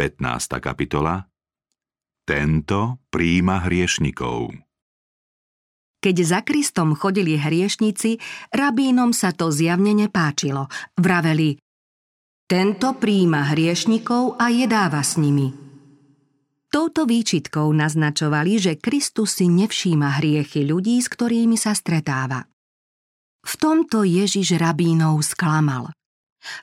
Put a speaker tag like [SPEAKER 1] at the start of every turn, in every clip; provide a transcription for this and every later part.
[SPEAKER 1] 15. kapitola Tento príjma hriešnikov.
[SPEAKER 2] Keď za Kristom chodili hriešnici, rabínom sa to zjavne nepáčilo. Vraveli, tento príjma hriešnikov a jedáva s nimi. Touto výčitkou naznačovali, že Kristus si nevšíma hriechy ľudí, s ktorými sa stretáva. V tomto Ježiš rabínov sklamal.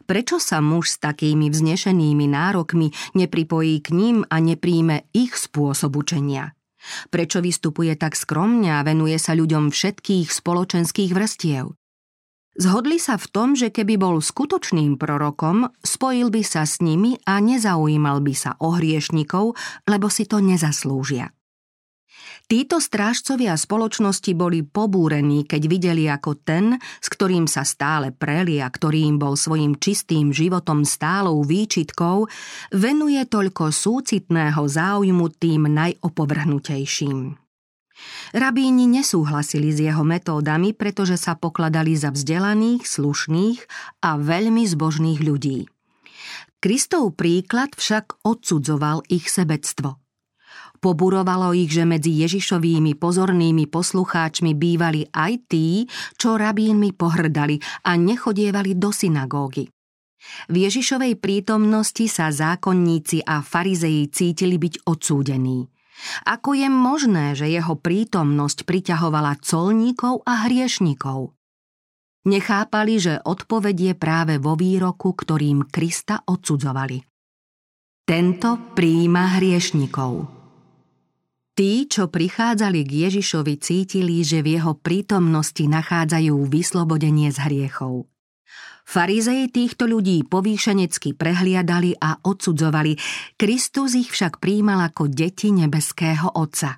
[SPEAKER 2] Prečo sa muž s takými vznešenými nárokmi nepripojí k ním a nepríjme ich spôsob učenia? Prečo vystupuje tak skromne a venuje sa ľuďom všetkých spoločenských vrstiev? Zhodli sa v tom, že keby bol skutočným prorokom, spojil by sa s nimi a nezaujímal by sa o hriešnikov, lebo si to nezaslúžia. Títo strážcovia spoločnosti boli pobúrení, keď videli, ako ten, s ktorým sa stále preli a ktorým bol svojim čistým životom stálou výčitkou, venuje toľko súcitného záujmu tým najopovrhnutejším. Rabíni nesúhlasili s jeho metódami, pretože sa pokladali za vzdelaných, slušných a veľmi zbožných ľudí. Kristov príklad však odsudzoval ich sebectvo – Poburovalo ich, že medzi Ježišovými pozornými poslucháčmi bývali aj tí, čo rabínmi pohrdali a nechodievali do synagógy. V Ježišovej prítomnosti sa zákonníci a farizeji cítili byť odsúdení. Ako je možné, že jeho prítomnosť priťahovala colníkov a hriešnikov? Nechápali, že odpoveď je práve vo výroku, ktorým Krista odsudzovali. Tento príjima hriešnikov. Tí, čo prichádzali k Ježišovi, cítili, že v jeho prítomnosti nachádzajú vyslobodenie z hriechov. Farizei týchto ľudí povýšenecky prehliadali a odsudzovali, Kristus ich však príjmal ako deti nebeského Otca.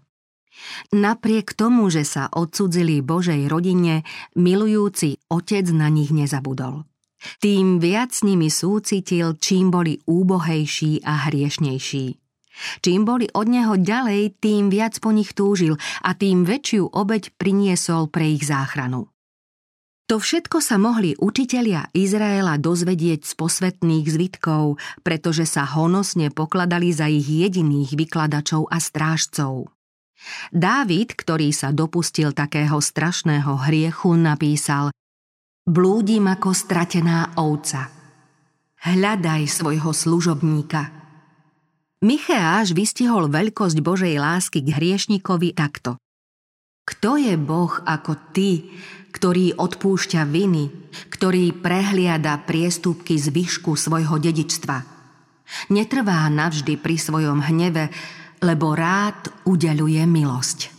[SPEAKER 2] Napriek tomu, že sa odsudzili Božej rodine, milujúci Otec na nich nezabudol. Tým viac s nimi súcitil, čím boli úbohejší a hriešnejší. Čím boli od neho ďalej, tým viac po nich túžil a tým väčšiu obeď priniesol pre ich záchranu. To všetko sa mohli učitelia Izraela dozvedieť z posvetných zvitkov, pretože sa honosne pokladali za ich jediných vykladačov a strážcov. Dávid, ktorý sa dopustil takého strašného hriechu, napísal Blúdim ako stratená ovca. Hľadaj svojho služobníka – Micheáš vystihol veľkosť Božej lásky k hriešnikovi takto. Kto je Boh ako ty, ktorý odpúšťa viny, ktorý prehliada priestupky z výšku svojho dedičstva? Netrvá navždy pri svojom hneve, lebo rád udeluje milosť.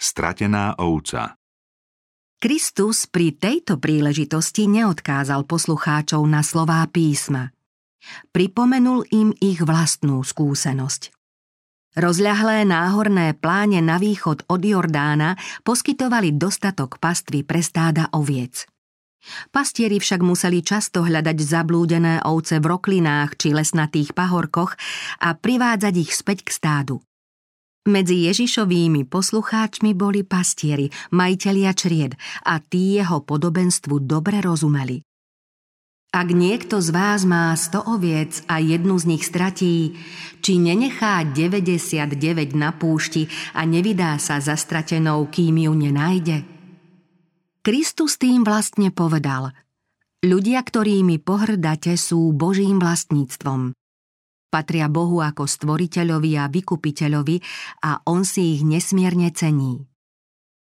[SPEAKER 1] Stratená ovca
[SPEAKER 2] Kristus pri tejto príležitosti neodkázal poslucháčov na slová písma. Pripomenul im ich vlastnú skúsenosť. Rozľahlé náhorné pláne na východ od Jordána poskytovali dostatok pastvy pre stáda oviec. Pastieri však museli často hľadať zablúdené ovce v roklinách či lesnatých pahorkoch a privádzať ich späť k stádu. Medzi Ježišovými poslucháčmi boli pastieri, majitelia čried a tí jeho podobenstvu dobre rozumeli. Ak niekto z vás má 100 oviec a jednu z nich stratí, či nenechá 99 na púšti a nevydá sa za stratenou, kým ju nenájde? Kristus tým vlastne povedal Ľudia, ktorými pohrdate, sú Božím vlastníctvom. Patria Bohu ako stvoriteľovi a vykupiteľovi a On si ich nesmierne cení.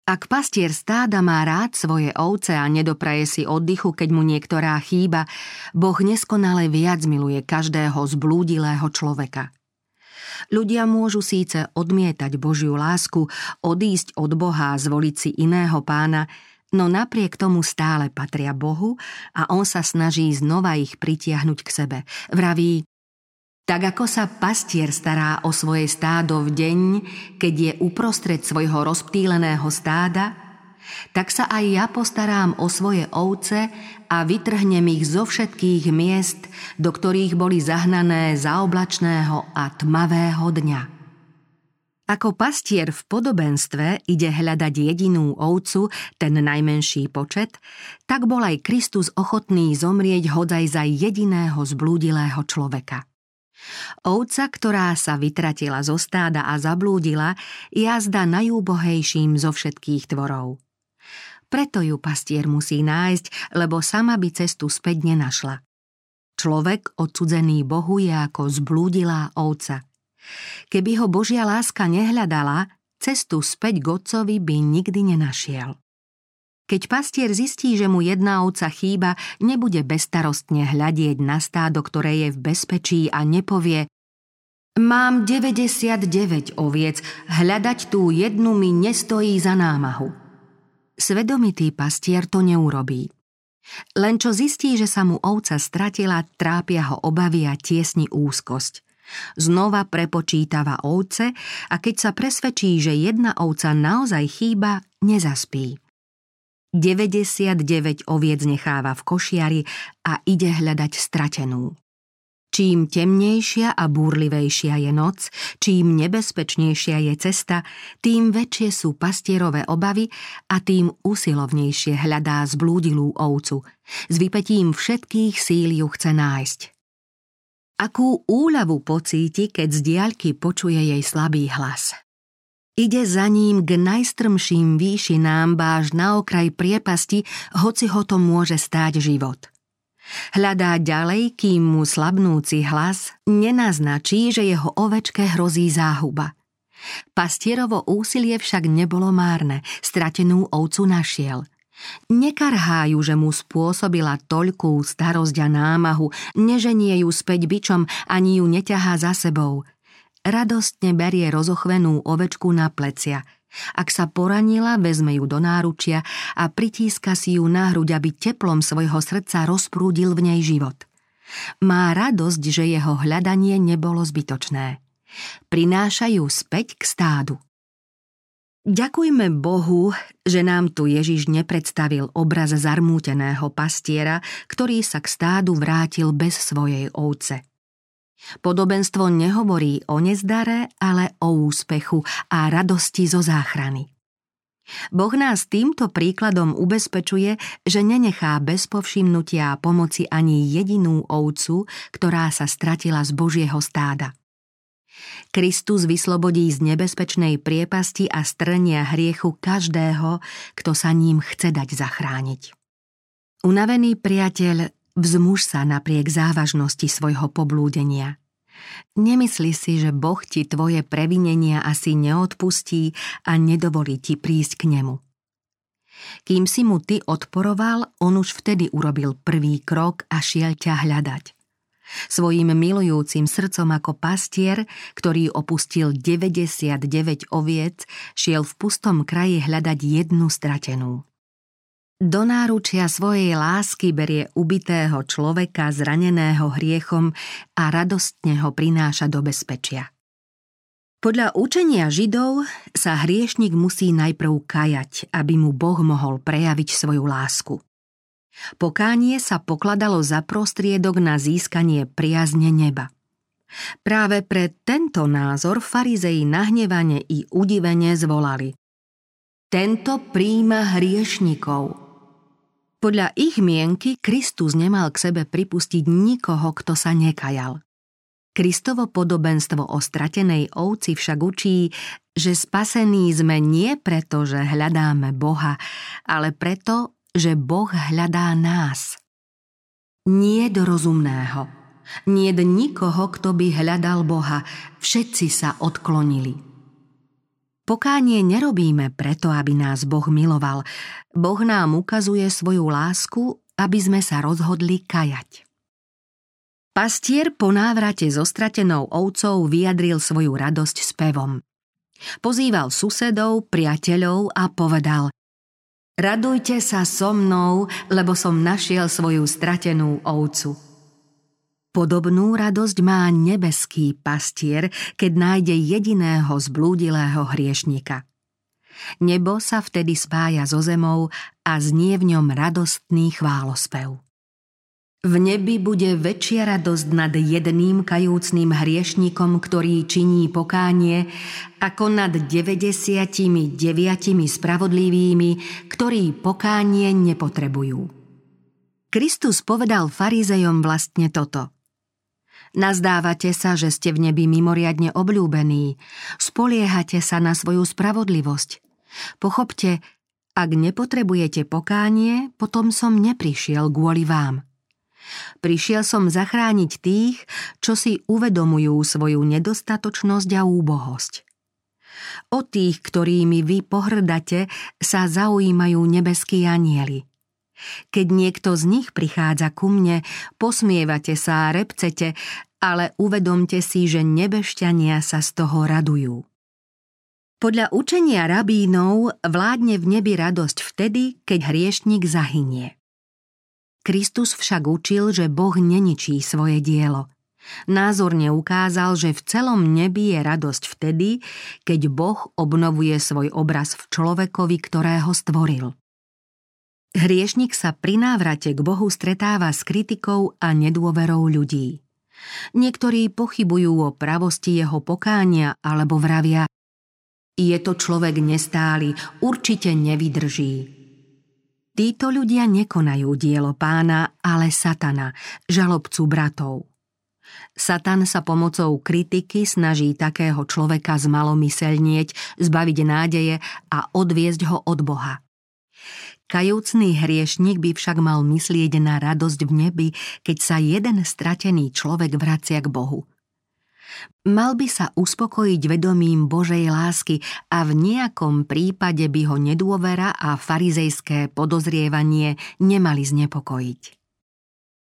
[SPEAKER 2] Ak pastier stáda má rád svoje ovce a nedopraje si oddychu, keď mu niektorá chýba, Boh neskonale viac miluje každého zblúdilého človeka. Ľudia môžu síce odmietať Božiu lásku, odísť od Boha a zvoliť si iného pána, no napriek tomu stále patria Bohu a on sa snaží znova ich pritiahnuť k sebe. Vraví, tak ako sa pastier stará o svoje stádo v deň, keď je uprostred svojho rozptýleného stáda, tak sa aj ja postarám o svoje ovce a vytrhnem ich zo všetkých miest, do ktorých boli zahnané za oblačného a tmavého dňa. Ako pastier v podobenstve ide hľadať jedinú ovcu, ten najmenší počet, tak bol aj Kristus ochotný zomrieť hodaj za jediného zblúdilého človeka. Ovca, ktorá sa vytratila zo stáda a zablúdila, jazda najúbohejším zo všetkých tvorov. Preto ju pastier musí nájsť, lebo sama by cestu späť nenašla. Človek odsudzený Bohu je ako zblúdilá ovca. Keby ho Božia láska nehľadala, cestu späť k otcovi by nikdy nenašiel. Keď pastier zistí, že mu jedna ovca chýba, nebude bestarostne hľadieť na stádo, ktoré je v bezpečí a nepovie Mám 99 oviec, hľadať tú jednu mi nestojí za námahu. Svedomitý pastier to neurobí. Len čo zistí, že sa mu ovca stratila, trápia ho obavy a tiesni úzkosť. Znova prepočítava ovce a keď sa presvedčí, že jedna ovca naozaj chýba, nezaspí. 99 oviec necháva v košiari a ide hľadať stratenú. Čím temnejšia a búrlivejšia je noc, čím nebezpečnejšia je cesta, tým väčšie sú pastierové obavy a tým usilovnejšie hľadá zblúdilú ovcu. S vypetím všetkých síl ju chce nájsť. Akú úľavu pocíti, keď z diaľky počuje jej slabý hlas. Ide za ním k najstrmším výšinám báž na okraj priepasti, hoci ho to môže stáť život – Hľadá ďalej, kým mu slabnúci hlas nenaznačí, že jeho ovečke hrozí záhuba. Pastierovo úsilie však nebolo márne, stratenú ovcu našiel. Nekarhájú, že mu spôsobila toľkú starosť a námahu, neženie ju späť bičom, ani ju neťahá za sebou. Radostne berie rozochvenú ovečku na plecia – ak sa poranila, vezme ju do náručia a pritíska si ju na hruď, aby teplom svojho srdca rozprúdil v nej život. Má radosť, že jeho hľadanie nebolo zbytočné. Prináša ju späť k stádu. Ďakujme Bohu, že nám tu Ježiš nepredstavil obraz zarmúteného pastiera, ktorý sa k stádu vrátil bez svojej ovce. Podobenstvo nehovorí o nezdare, ale o úspechu a radosti zo záchrany. Boh nás týmto príkladom ubezpečuje, že nenechá bez povšimnutia a pomoci ani jedinú ovcu, ktorá sa stratila z Božieho stáda. Kristus vyslobodí z nebezpečnej priepasti a strnia hriechu každého, kto sa ním chce dať zachrániť. Unavený priateľ Vzmuž sa napriek závažnosti svojho poblúdenia. Nemyslí si, že Boh ti tvoje previnenia asi neodpustí a nedovolí ti prísť k nemu. Kým si mu ty odporoval, on už vtedy urobil prvý krok a šiel ťa hľadať. Svojím milujúcim srdcom ako pastier, ktorý opustil 99 oviec, šiel v pustom kraji hľadať jednu stratenú. Do náručia svojej lásky berie ubitého človeka zraneného hriechom a radostne ho prináša do bezpečia. Podľa učenia Židov sa hriešnik musí najprv kajať, aby mu Boh mohol prejaviť svoju lásku. Pokánie sa pokladalo za prostriedok na získanie priazne neba. Práve pre tento názor farizei nahnevane i udivene zvolali. Tento príjma hriešnikov – podľa ich mienky Kristus nemal k sebe pripustiť nikoho, kto sa nekajal. Kristovo podobenstvo o stratenej ovci však učí, že spasení sme nie preto, že hľadáme Boha, ale preto, že Boh hľadá nás. Nie do rozumného. Nie nikoho, kto by hľadal Boha. Všetci sa odklonili. Pokánie nerobíme preto, aby nás Boh miloval. Boh nám ukazuje svoju lásku, aby sme sa rozhodli kajať. Pastier po návrate so stratenou ovcov vyjadril svoju radosť spevom. Pozýval susedov, priateľov a povedal Radujte sa so mnou, lebo som našiel svoju stratenú ovcu. Podobnú radosť má nebeský pastier, keď nájde jediného zblúdilého hriešnika. Nebo sa vtedy spája so zemou a znie v ňom radostný chválospev. V nebi bude väčšia radosť nad jedným kajúcným hriešnikom, ktorý činí pokánie, ako nad 99 spravodlivými, ktorí pokánie nepotrebujú. Kristus povedal farizejom vlastne toto – Nazdávate sa, že ste v nebi mimoriadne obľúbení. Spoliehate sa na svoju spravodlivosť. Pochopte, ak nepotrebujete pokánie, potom som neprišiel kvôli vám. Prišiel som zachrániť tých, čo si uvedomujú svoju nedostatočnosť a úbohosť. O tých, ktorými vy pohrdate, sa zaujímajú nebeskí anieli. Keď niekto z nich prichádza ku mne, posmievate sa a repcete, ale uvedomte si, že nebešťania sa z toho radujú. Podľa učenia rabínov vládne v nebi radosť vtedy, keď hriešnik zahynie. Kristus však učil, že Boh neničí svoje dielo. Názorne ukázal, že v celom nebi je radosť vtedy, keď Boh obnovuje svoj obraz v človekovi, ktorého stvoril. Hriešnik sa pri návrate k Bohu stretáva s kritikou a nedôverou ľudí. Niektorí pochybujú o pravosti jeho pokánia alebo vravia je to človek nestály, určite nevydrží. Títo ľudia nekonajú dielo pána, ale satana, žalobcu bratov. Satan sa pomocou kritiky snaží takého človeka zmalomyselnieť, zbaviť nádeje a odviesť ho od Boha. Kajúcný hriešnik by však mal myslieť na radosť v nebi, keď sa jeden stratený človek vracia k Bohu – Mal by sa uspokojiť vedomím Božej lásky a v nejakom prípade by ho nedôvera a farizejské podozrievanie nemali znepokojiť.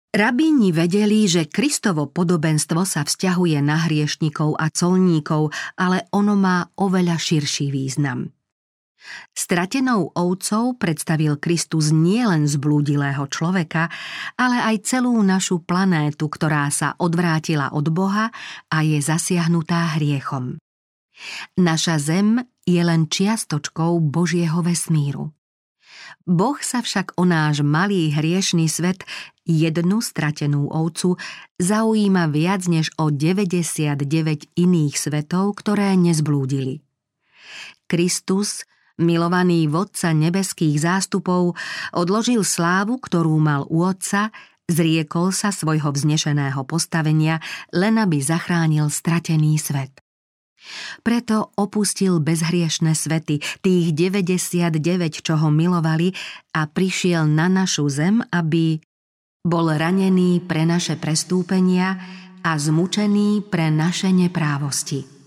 [SPEAKER 2] Rabíni vedeli, že Kristovo podobenstvo sa vzťahuje na hriešnikov a colníkov, ale ono má oveľa širší význam – Stratenou ovcov predstavil Kristus nielen zblúdilého človeka, ale aj celú našu planétu, ktorá sa odvrátila od Boha a je zasiahnutá hriechom. Naša zem je len čiastočkou Božieho vesmíru. Boh sa však o náš malý hriešný svet, jednu stratenú ovcu, zaujíma viac než o 99 iných svetov, ktoré nezblúdili. Kristus milovaný vodca nebeských zástupov, odložil slávu, ktorú mal u otca, zriekol sa svojho vznešeného postavenia, len aby zachránil stratený svet. Preto opustil bezhriešne svety, tých 99, čo ho milovali a prišiel na našu zem, aby bol ranený pre naše prestúpenia a zmučený pre naše neprávosti.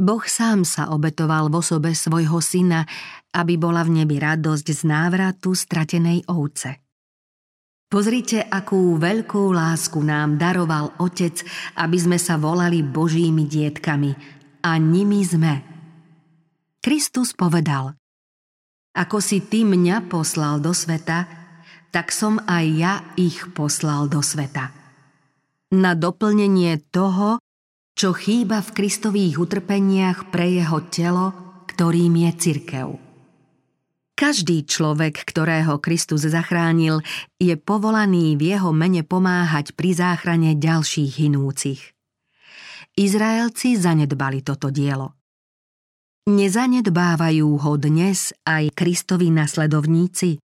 [SPEAKER 2] Boh sám sa obetoval v osobe svojho syna, aby bola v nebi radosť z návratu stratenej ovce. Pozrite, akú veľkú lásku nám daroval Otec, aby sme sa volali Božími dietkami. A nimi sme. Kristus povedal, ako si ty mňa poslal do sveta, tak som aj ja ich poslal do sveta. Na doplnenie toho, čo chýba v Kristových utrpeniach pre jeho telo, ktorým je cirkev. Každý človek, ktorého Kristus zachránil, je povolaný v jeho mene pomáhať pri záchrane ďalších hinúcich. Izraelci zanedbali toto dielo. Nezanedbávajú ho dnes aj Kristovi nasledovníci?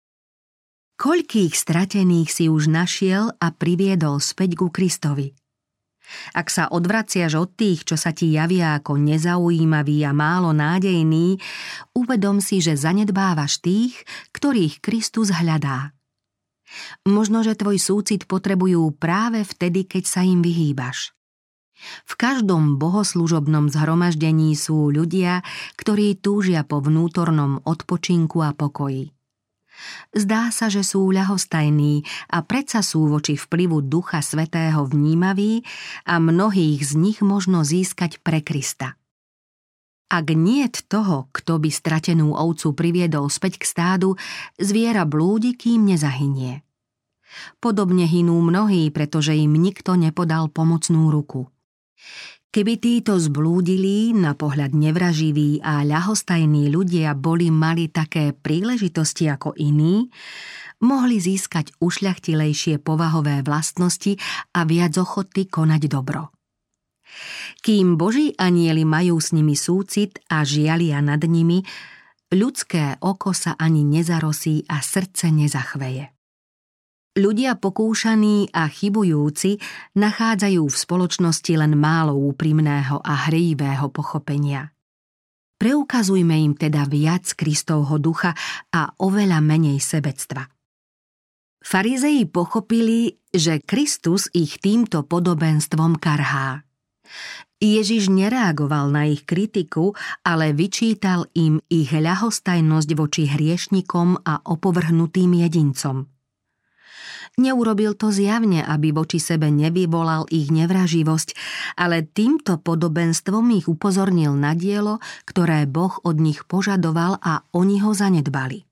[SPEAKER 2] Koľkých stratených si už našiel a priviedol späť ku Kristovi? Ak sa odvraciaš od tých, čo sa ti javia ako nezaujímavý a málo nádejný, uvedom si, že zanedbávaš tých, ktorých Kristus hľadá. Možno, že tvoj súcit potrebujú práve vtedy, keď sa im vyhýbaš. V každom bohoslužobnom zhromaždení sú ľudia, ktorí túžia po vnútornom odpočinku a pokoji. Zdá sa, že sú ľahostajní a predsa sú voči vplyvu Ducha Svetého vnímaví a mnohých z nich možno získať pre Krista. Ak nie toho, kto by stratenú ovcu priviedol späť k stádu, zviera blúdi, kým nezahynie. Podobne hinú mnohí, pretože im nikto nepodal pomocnú ruku. Keby títo zblúdili, na pohľad nevraživí a ľahostajní ľudia boli mali také príležitosti ako iní, mohli získať ušľachtilejšie povahové vlastnosti a viac ochoty konať dobro. Kým Boží anieli majú s nimi súcit a žialia nad nimi, ľudské oko sa ani nezarosí a srdce nezachveje. Ľudia pokúšaní a chybujúci nachádzajú v spoločnosti len málo úprimného a hrejivého pochopenia. Preukazujme im teda viac Kristovho ducha a oveľa menej sebectva. Farizei pochopili, že Kristus ich týmto podobenstvom karhá. Ježiš nereagoval na ich kritiku, ale vyčítal im ich ľahostajnosť voči hriešnikom a opovrhnutým jedincom. Neurobil to zjavne, aby voči sebe nevyvolal ich nevraživosť, ale týmto podobenstvom ich upozornil na dielo, ktoré Boh od nich požadoval a oni ho zanedbali.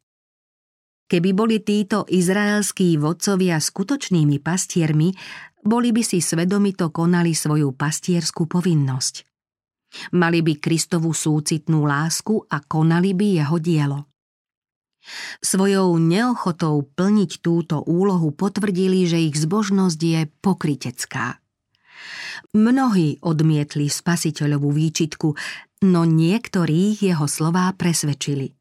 [SPEAKER 2] Keby boli títo izraelskí vodcovia skutočnými pastiermi, boli by si svedomito konali svoju pastierskú povinnosť. Mali by Kristovú súcitnú lásku a konali by jeho dielo. Svojou neochotou plniť túto úlohu potvrdili, že ich zbožnosť je pokritecká. Mnohí odmietli spasiteľovú výčitku, no niektorých jeho slová presvedčili.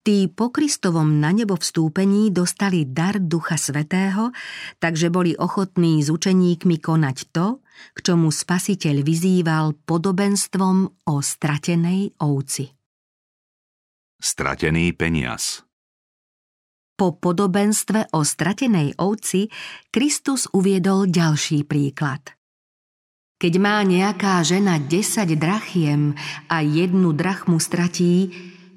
[SPEAKER 2] Tí po Kristovom na nebo vstúpení dostali dar Ducha Svetého, takže boli ochotní s učeníkmi konať to, k čomu spasiteľ vyzýval podobenstvom o stratenej ovci.
[SPEAKER 1] Stratený peniaz
[SPEAKER 2] Po podobenstve o stratenej ovci Kristus uviedol ďalší príklad. Keď má nejaká žena 10 drachiem a jednu drachmu stratí,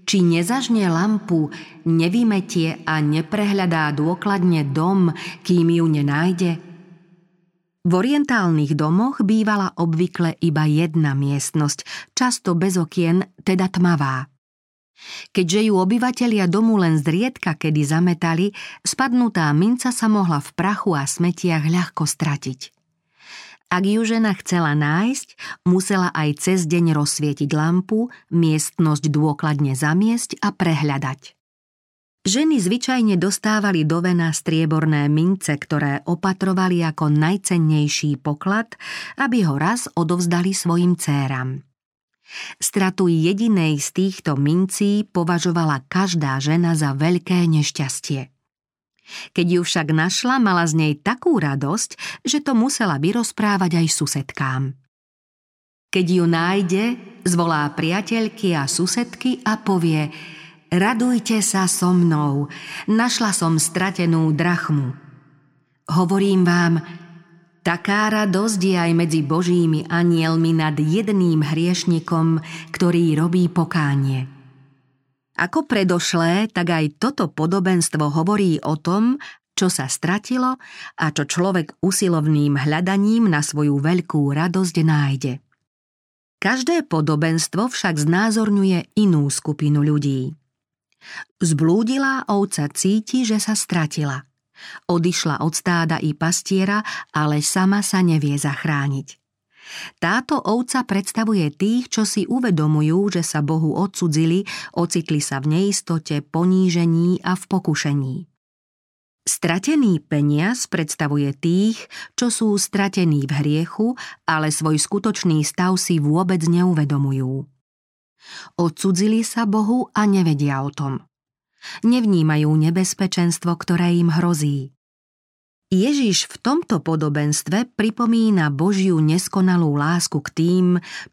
[SPEAKER 2] či nezažne lampu, nevymetie a neprehľadá dôkladne dom, kým ju nenájde? V orientálnych domoch bývala obvykle iba jedna miestnosť, často bez okien, teda tmavá. Keďže ju obyvatelia domu len zriedka kedy zametali, spadnutá minca sa mohla v prachu a smetiach ľahko stratiť. Ak ju žena chcela nájsť, musela aj cez deň rozsvietiť lampu, miestnosť dôkladne zamiesť a prehľadať. Ženy zvyčajne dostávali do vena strieborné mince, ktoré opatrovali ako najcennejší poklad, aby ho raz odovzdali svojim céram. Stratu jedinej z týchto mincí považovala každá žena za veľké nešťastie. Keď ju však našla, mala z nej takú radosť, že to musela vyrozprávať aj susedkám. Keď ju nájde, zvolá priateľky a susedky a povie Radujte sa so mnou, našla som stratenú drachmu. Hovorím vám, Taká radosť je aj medzi božími anielmi nad jedným hriešnikom, ktorý robí pokánie. Ako predošlé, tak aj toto podobenstvo hovorí o tom, čo sa stratilo a čo človek usilovným hľadaním na svoju veľkú radosť nájde. Každé podobenstvo však znázorňuje inú skupinu ľudí. Zblúdilá ovca cíti, že sa stratila – Odišla od stáda i pastiera, ale sama sa nevie zachrániť. Táto ovca predstavuje tých, čo si uvedomujú, že sa Bohu odsudzili, ocitli sa v neistote, ponížení a v pokušení. Stratený peniaz predstavuje tých, čo sú stratení v hriechu, ale svoj skutočný stav si vôbec neuvedomujú. Odsudzili sa Bohu a nevedia o tom. Nevnímajú nebezpečenstvo, ktoré im hrozí. Ježiš v tomto podobenstve pripomína Božiu neskonalú lásku k tým,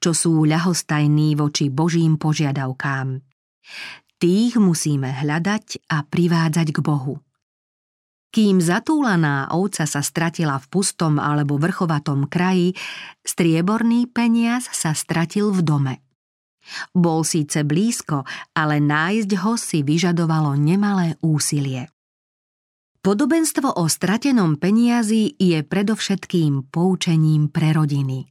[SPEAKER 2] čo sú ľahostajní voči Božím požiadavkám. Tých musíme hľadať a privádzať k Bohu. Kým zatúlaná ovca sa stratila v pustom alebo vrchovatom kraji, strieborný peniaz sa stratil v dome. Bol síce blízko, ale nájsť ho si vyžadovalo nemalé úsilie. Podobenstvo o stratenom peniazi je predovšetkým poučením pre rodiny.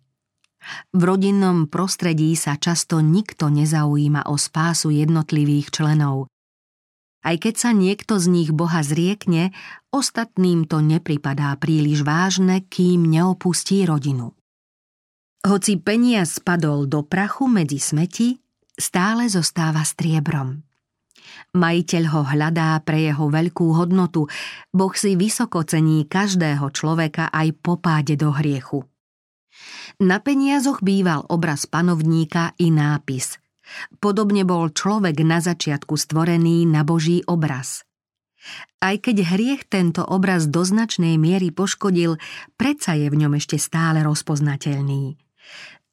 [SPEAKER 2] V rodinnom prostredí sa často nikto nezaujíma o spásu jednotlivých členov. Aj keď sa niekto z nich Boha zriekne, ostatným to nepripadá príliš vážne, kým neopustí rodinu. Hoci peniaz spadol do prachu medzi smeti, stále zostáva striebrom. Majiteľ ho hľadá pre jeho veľkú hodnotu, Boh si vysoko cení každého človeka aj po páde do hriechu. Na peniazoch býval obraz panovníka i nápis. Podobne bol človek na začiatku stvorený na Boží obraz. Aj keď hriech tento obraz do značnej miery poškodil, predsa je v ňom ešte stále rozpoznateľný.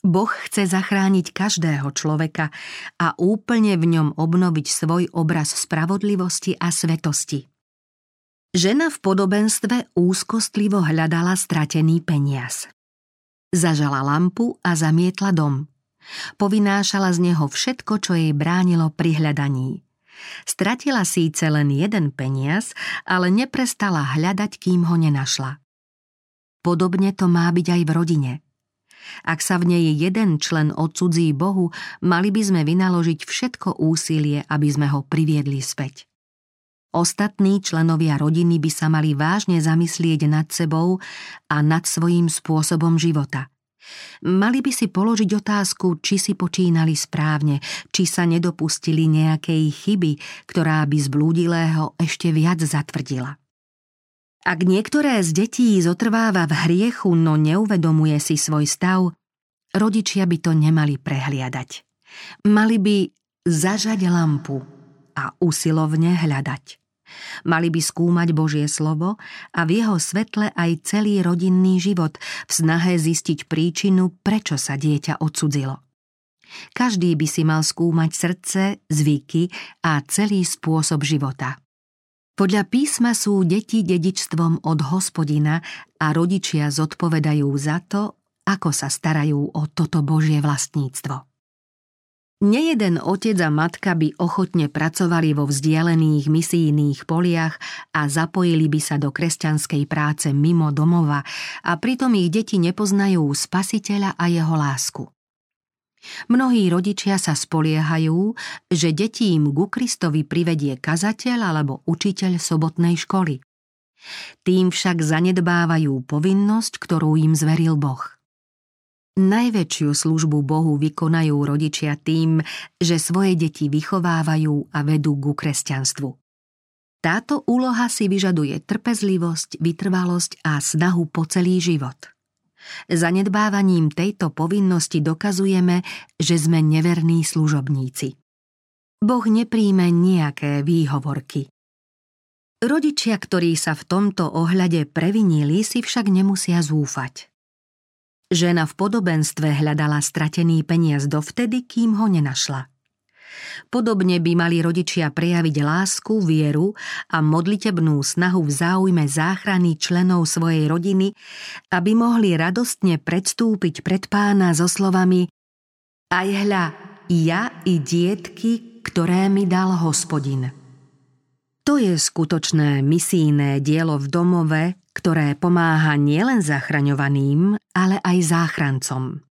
[SPEAKER 2] Boh chce zachrániť každého človeka a úplne v ňom obnoviť svoj obraz spravodlivosti a svetosti. Žena v podobenstve úzkostlivo hľadala stratený peniaz. Zažala lampu a zamietla dom. Povinášala z neho všetko, čo jej bránilo pri hľadaní. Stratila síce len jeden peniaz, ale neprestala hľadať, kým ho nenašla. Podobne to má byť aj v rodine – ak sa v nej jeden člen odsudzí Bohu, mali by sme vynaložiť všetko úsilie, aby sme ho priviedli späť. Ostatní členovia rodiny by sa mali vážne zamyslieť nad sebou a nad svojím spôsobom života. Mali by si položiť otázku, či si počínali správne, či sa nedopustili nejakej chyby, ktorá by zblúdilého ešte viac zatvrdila. Ak niektoré z detí zotrváva v hriechu, no neuvedomuje si svoj stav, rodičia by to nemali prehliadať. Mali by zažať lampu a usilovne hľadať. Mali by skúmať Božie slovo a v jeho svetle aj celý rodinný život v snahe zistiť príčinu, prečo sa dieťa odsudzilo. Každý by si mal skúmať srdce, zvyky a celý spôsob života. Podľa písma sú deti dedičstvom od hospodina a rodičia zodpovedajú za to, ako sa starajú o toto Božie vlastníctvo. Nejeden otec a matka by ochotne pracovali vo vzdialených misijných poliach a zapojili by sa do kresťanskej práce mimo domova a pritom ich deti nepoznajú spasiteľa a jeho lásku. Mnohí rodičia sa spoliehajú, že deti im ku Kristovi privedie kazateľ alebo učiteľ sobotnej školy. Tým však zanedbávajú povinnosť, ktorú im zveril Boh. Najväčšiu službu Bohu vykonajú rodičia tým, že svoje deti vychovávajú a vedú ku kresťanstvu. Táto úloha si vyžaduje trpezlivosť, vytrvalosť a snahu po celý život – Zanedbávaním tejto povinnosti dokazujeme, že sme neverní služobníci. Boh nepríjme nejaké výhovorky. Rodičia, ktorí sa v tomto ohľade previnili, si však nemusia zúfať. Žena v podobenstve hľadala stratený peniaz dovtedy, kým ho nenašla. Podobne by mali rodičia prejaviť lásku, vieru a modlitebnú snahu v záujme záchrany členov svojej rodiny, aby mohli radostne predstúpiť pred pána so slovami Aj hľa, ja i dietky, ktoré mi dal hospodin. To je skutočné misijné dielo v domove, ktoré pomáha nielen zachraňovaným, ale aj záchrancom.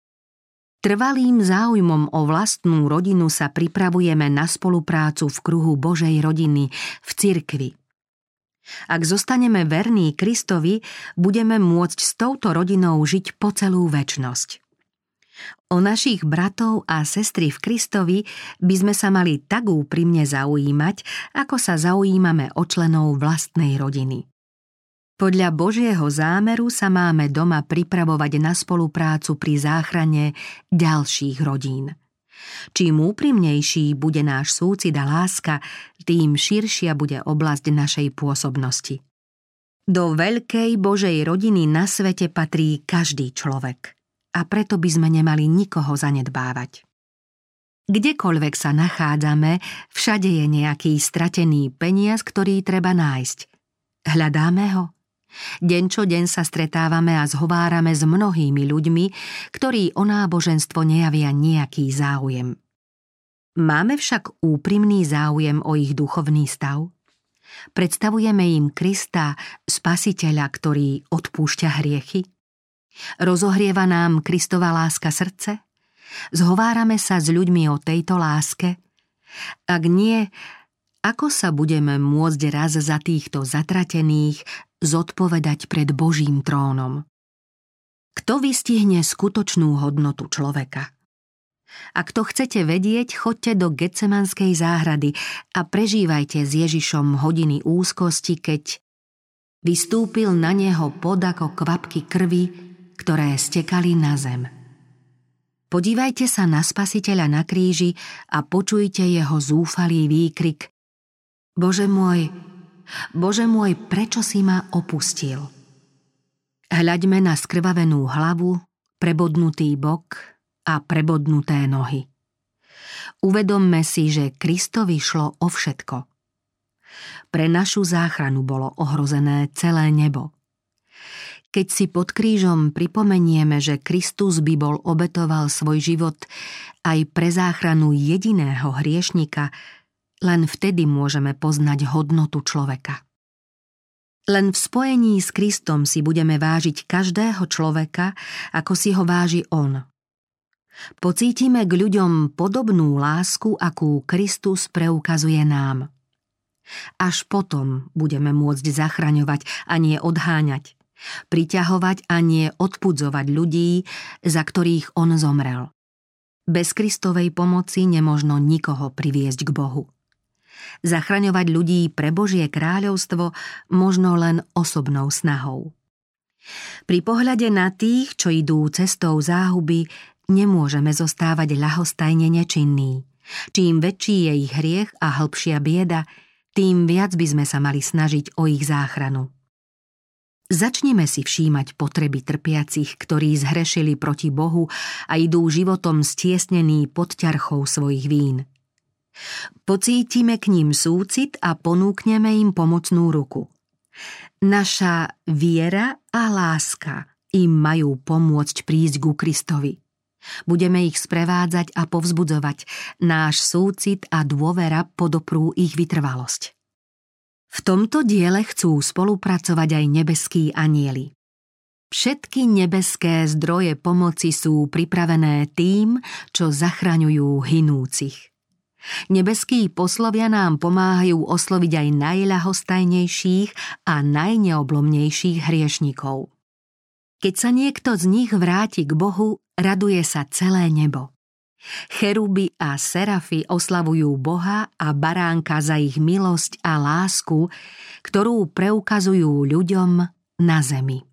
[SPEAKER 2] Trvalým záujmom o vlastnú rodinu sa pripravujeme na spoluprácu v kruhu Božej rodiny, v cirkvi. Ak zostaneme verní Kristovi, budeme môcť s touto rodinou žiť po celú väčnosť. O našich bratov a sestry v Kristovi by sme sa mali tak úprimne zaujímať, ako sa zaujímame o členov vlastnej rodiny. Podľa Božieho zámeru sa máme doma pripravovať na spoluprácu pri záchrane ďalších rodín. Čím úprimnejší bude náš súcit a láska, tým širšia bude oblasť našej pôsobnosti. Do veľkej Božej rodiny na svete patrí každý človek a preto by sme nemali nikoho zanedbávať. Kdekoľvek sa nachádzame, všade je nejaký stratený peniaz, ktorý treba nájsť. Hľadáme ho? Deň čo deň sa stretávame a zhovárame s mnohými ľuďmi, ktorí o náboženstvo nejavia nejaký záujem. Máme však úprimný záujem o ich duchovný stav? Predstavujeme im Krista, spasiteľa, ktorý odpúšťa hriechy? Rozohrieva nám Kristova láska srdce? Zhovárame sa s ľuďmi o tejto láske? Ak nie, ako sa budeme môcť raz za týchto zatratených zodpovedať pred Božím trónom. Kto vystihne skutočnú hodnotu človeka? Ak to chcete vedieť, choďte do Getsemanskej záhrady a prežívajte s Ježišom hodiny úzkosti, keď vystúpil na neho pod ako kvapky krvi, ktoré stekali na zem. Podívajte sa na spasiteľa na kríži a počujte jeho zúfalý výkrik Bože môj, Bože môj, prečo si ma opustil? Hľaďme na skrvavenú hlavu, prebodnutý bok a prebodnuté nohy. Uvedomme si, že Kristovi šlo o všetko. Pre našu záchranu bolo ohrozené celé nebo. Keď si pod krížom pripomenieme, že Kristus by bol obetoval svoj život aj pre záchranu jediného hriešnika, len vtedy môžeme poznať hodnotu človeka. Len v spojení s Kristom si budeme vážiť každého človeka, ako si ho váži On. Pocítime k ľuďom podobnú lásku, akú Kristus preukazuje nám. Až potom budeme môcť zachraňovať a nie odháňať, priťahovať a nie odpudzovať ľudí, za ktorých On zomrel. Bez Kristovej pomoci nemožno nikoho priviesť k Bohu. Zachraňovať ľudí pre Božie kráľovstvo možno len osobnou snahou. Pri pohľade na tých, čo idú cestou záhuby, nemôžeme zostávať ľahostajne nečinní. Čím väčší je ich hriech a hĺbšia bieda, tým viac by sme sa mali snažiť o ich záchranu. Začneme si všímať potreby trpiacich, ktorí zhrešili proti Bohu a idú životom stiesnení pod ťarchou svojich vín. Pocítime k ním súcit a ponúkneme im pomocnú ruku. Naša viera a láska im majú pomôcť prísť ku Kristovi. Budeme ich sprevádzať a povzbudzovať. Náš súcit a dôvera podoprú ich vytrvalosť. V tomto diele chcú spolupracovať aj nebeskí anieli. Všetky nebeské zdroje pomoci sú pripravené tým, čo zachraňujú hinúcich. Nebeskí poslovia nám pomáhajú osloviť aj najľahostajnejších a najneoblomnejších hriešnikov. Keď sa niekto z nich vráti k Bohu, raduje sa celé nebo. Cheruby a serafy oslavujú Boha a baránka za ich milosť a lásku, ktorú preukazujú ľuďom na zemi.